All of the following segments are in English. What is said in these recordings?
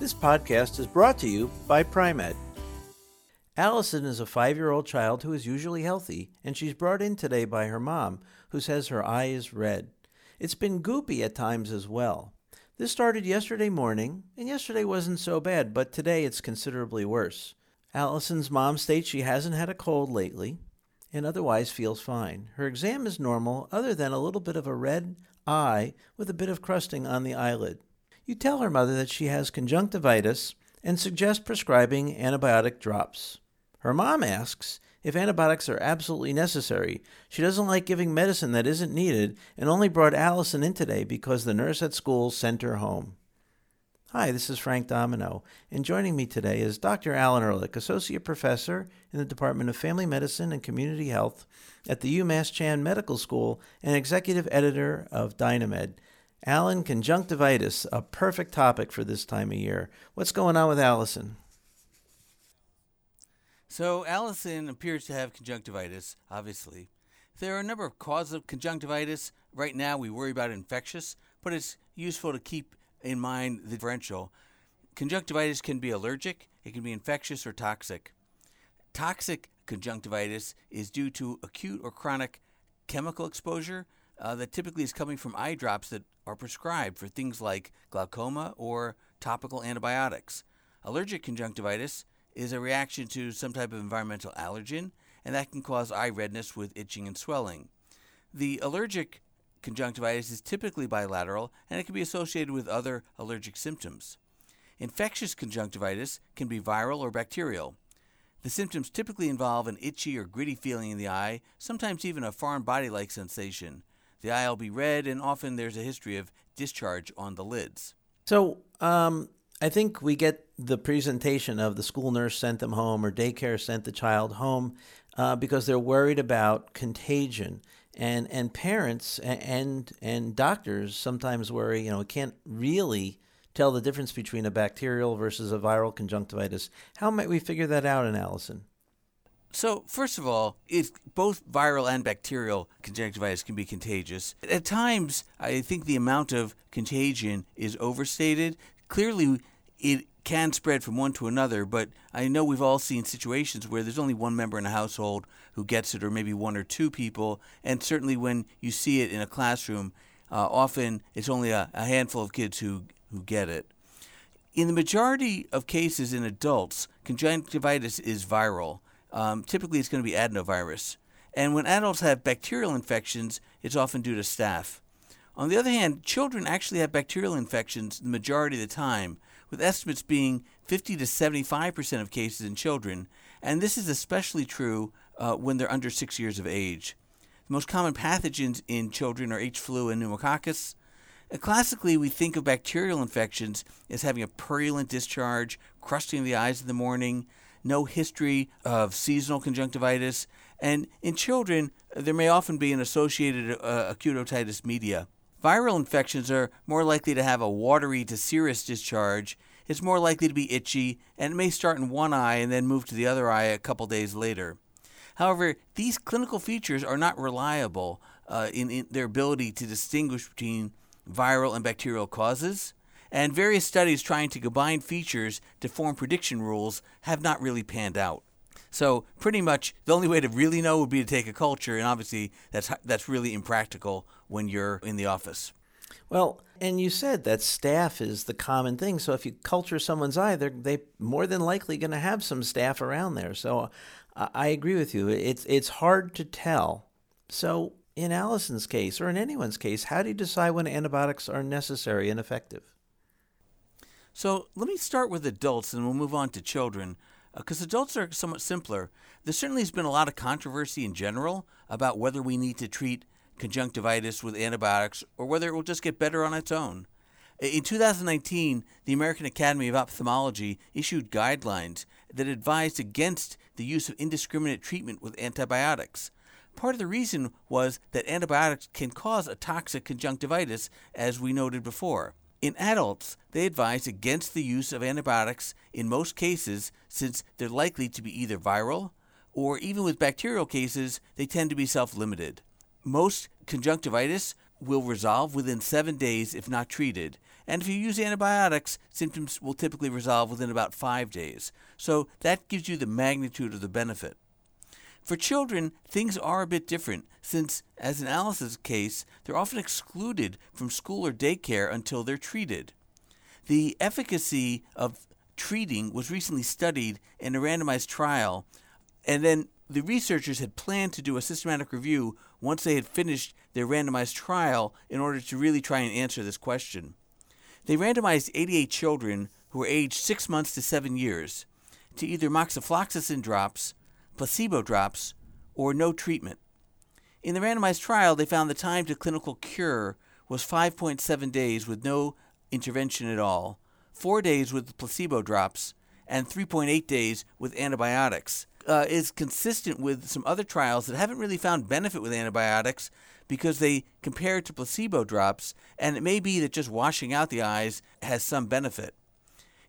This podcast is brought to you by Pri-Med. Allison is a five year old child who is usually healthy, and she's brought in today by her mom, who says her eye is red. It's been goopy at times as well. This started yesterday morning, and yesterday wasn't so bad, but today it's considerably worse. Allison's mom states she hasn't had a cold lately and otherwise feels fine. Her exam is normal, other than a little bit of a red eye with a bit of crusting on the eyelid. You tell her mother that she has conjunctivitis and suggest prescribing antibiotic drops. Her mom asks if antibiotics are absolutely necessary. She doesn't like giving medicine that isn't needed and only brought Allison in today because the nurse at school sent her home. Hi, this is Frank Domino, and joining me today is Dr. Alan Ehrlich, Associate Professor in the Department of Family Medicine and Community Health at the UMass Chan Medical School and Executive Editor of Dynamed. Alan, conjunctivitis, a perfect topic for this time of year. What's going on with Allison? So, Allison appears to have conjunctivitis, obviously. There are a number of causes of conjunctivitis. Right now, we worry about infectious, but it's useful to keep in mind the differential. Conjunctivitis can be allergic, it can be infectious, or toxic. Toxic conjunctivitis is due to acute or chronic chemical exposure uh, that typically is coming from eye drops that are prescribed for things like glaucoma or topical antibiotics. Allergic conjunctivitis is a reaction to some type of environmental allergen, and that can cause eye redness with itching and swelling. The allergic conjunctivitis is typically bilateral and it can be associated with other allergic symptoms. Infectious conjunctivitis can be viral or bacterial. The symptoms typically involve an itchy or gritty feeling in the eye, sometimes even a foreign body like sensation. The eye will be red, and often there's a history of discharge on the lids. So, um, I think we get the presentation of the school nurse sent them home or daycare sent the child home uh, because they're worried about contagion. And, and parents and, and doctors sometimes worry, you know, can't really tell the difference between a bacterial versus a viral conjunctivitis. How might we figure that out in Allison? So, first of all, both viral and bacterial conjunctivitis can be contagious. At times, I think the amount of contagion is overstated. Clearly, it can spread from one to another, but I know we've all seen situations where there's only one member in a household who gets it, or maybe one or two people. And certainly, when you see it in a classroom, uh, often it's only a, a handful of kids who, who get it. In the majority of cases in adults, conjunctivitis is viral. Um, typically, it's going to be adenovirus. And when adults have bacterial infections, it's often due to staph. On the other hand, children actually have bacterial infections the majority of the time, with estimates being 50 to 75% of cases in children, and this is especially true uh, when they're under six years of age. The most common pathogens in children are H. flu and pneumococcus. Uh, classically, we think of bacterial infections as having a purulent discharge, crusting the eyes in the morning, no history of seasonal conjunctivitis, and in children, there may often be an associated uh, acute otitis media. Viral infections are more likely to have a watery to serous discharge. It's more likely to be itchy, and it may start in one eye and then move to the other eye a couple days later. However, these clinical features are not reliable uh, in, in their ability to distinguish between viral and bacterial causes and various studies trying to combine features to form prediction rules have not really panned out. So pretty much the only way to really know would be to take a culture, and obviously that's that's really impractical when you're in the office. Well, and you said that staph is the common thing. So if you culture someone's eye, they're they more than likely going to have some staph around there. So I agree with you. It's it's hard to tell. So in Allison's case, or in anyone's case, how do you decide when antibiotics are necessary and effective? So let me start with adults and we'll move on to children because uh, adults are somewhat simpler. There certainly has been a lot of controversy in general about whether we need to treat conjunctivitis with antibiotics or whether it will just get better on its own. In 2019, the American Academy of Ophthalmology issued guidelines that advised against the use of indiscriminate treatment with antibiotics. Part of the reason was that antibiotics can cause a toxic conjunctivitis, as we noted before. In adults, they advise against the use of antibiotics in most cases since they're likely to be either viral or even with bacterial cases, they tend to be self limited. Most conjunctivitis will resolve within seven days if not treated, and if you use antibiotics, symptoms will typically resolve within about five days. So that gives you the magnitude of the benefit. For children, things are a bit different since, as in Alice's case, they're often excluded from school or daycare until they're treated. The efficacy of treating was recently studied in a randomized trial, and then the researchers had planned to do a systematic review once they had finished their randomized trial in order to really try and answer this question. They randomized 88 children who were aged 6 months to 7 years to either moxifloxacin drops, placebo drops, or no treatment. In the randomized trial, they found the time to clinical cure was 5.7 days with no intervention at all, 4 days with placebo drops, and 3.8 days with antibiotics. Uh, is consistent with some other trials that haven't really found benefit with antibiotics because they compare it to placebo drops, and it may be that just washing out the eyes has some benefit.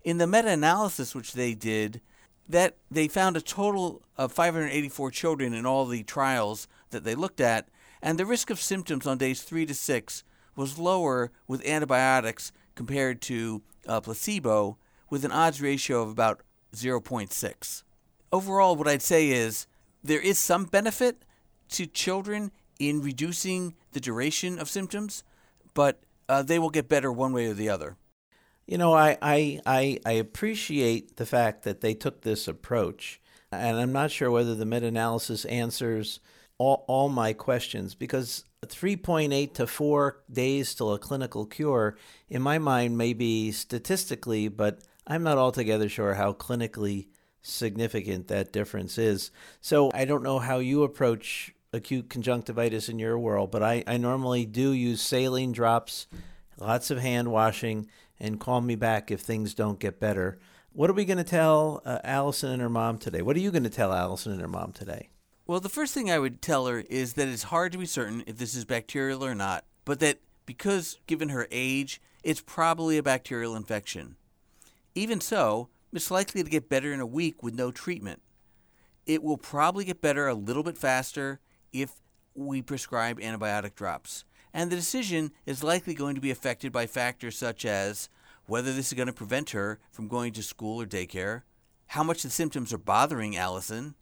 In the meta analysis which they did, that they found a total of 584 children in all the trials that they looked at, and the risk of symptoms on days three to six was lower with antibiotics compared to uh, placebo, with an odds ratio of about 0.6. Overall, what I'd say is there is some benefit to children in reducing the duration of symptoms, but uh, they will get better one way or the other. You know, I, I, I, I appreciate the fact that they took this approach, and I'm not sure whether the meta analysis answers all, all my questions because 3.8 to 4 days till a clinical cure, in my mind, may be statistically, but I'm not altogether sure how clinically significant that difference is. So I don't know how you approach acute conjunctivitis in your world, but I, I normally do use saline drops, lots of hand washing and call me back if things don't get better. What are we going to tell uh, Allison and her mom today? What are you going to tell Allison and her mom today? Well, the first thing I would tell her is that it's hard to be certain if this is bacterial or not, but that because, given her age, it's probably a bacterial infection. Even so, it's likely to get better in a week with no treatment. It will probably get better a little bit faster if we prescribe antibiotic drops and the decision is likely going to be affected by factors such as whether this is going to prevent her from going to school or daycare, how much the symptoms are bothering Allison,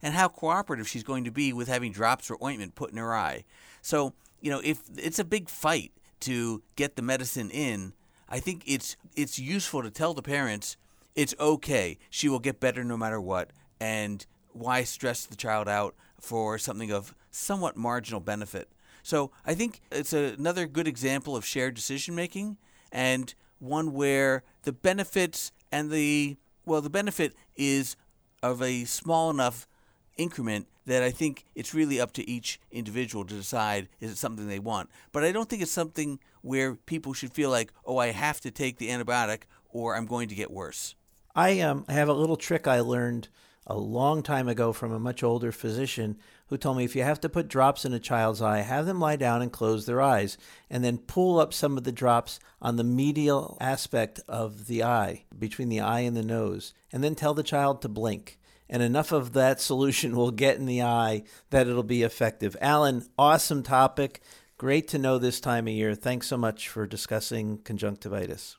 and how cooperative she's going to be with having drops or ointment put in her eye. So, you know, if it's a big fight to get the medicine in, I think it's it's useful to tell the parents it's okay. She will get better no matter what, and why stress the child out for something of somewhat marginal benefit. So I think it's a, another good example of shared decision making and one where the benefits and the well, the benefit is of a small enough increment that I think it's really up to each individual to decide is it something they want. But I don't think it's something where people should feel like, oh, I have to take the antibiotic or I'm going to get worse. I um, have a little trick I learned a long time ago from a much older physician who told me if you have to put drops in a child's eye, have them lie down and close their eyes, and then pull up some of the drops on the medial aspect of the eye, between the eye and the nose, and then tell the child to blink. And enough of that solution will get in the eye that it'll be effective. Alan, awesome topic. Great to know this time of year. Thanks so much for discussing conjunctivitis.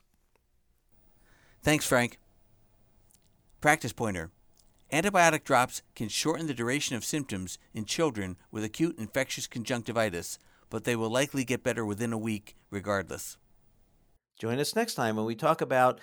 Thanks, Frank. Practice pointer. Antibiotic drops can shorten the duration of symptoms in children with acute infectious conjunctivitis, but they will likely get better within a week regardless. Join us next time when we talk about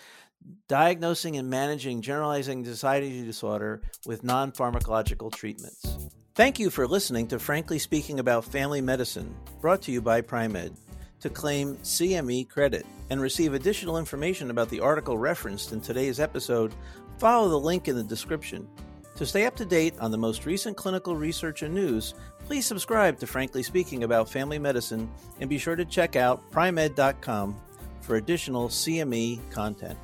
diagnosing and managing generalized anxiety disorder with non pharmacological treatments. Thank you for listening to Frankly Speaking About Family Medicine, brought to you by Pri-Med. To claim CME credit and receive additional information about the article referenced in today's episode, Follow the link in the description. To stay up to date on the most recent clinical research and news, please subscribe to Frankly Speaking About Family Medicine and be sure to check out pri-med.com for additional CME content.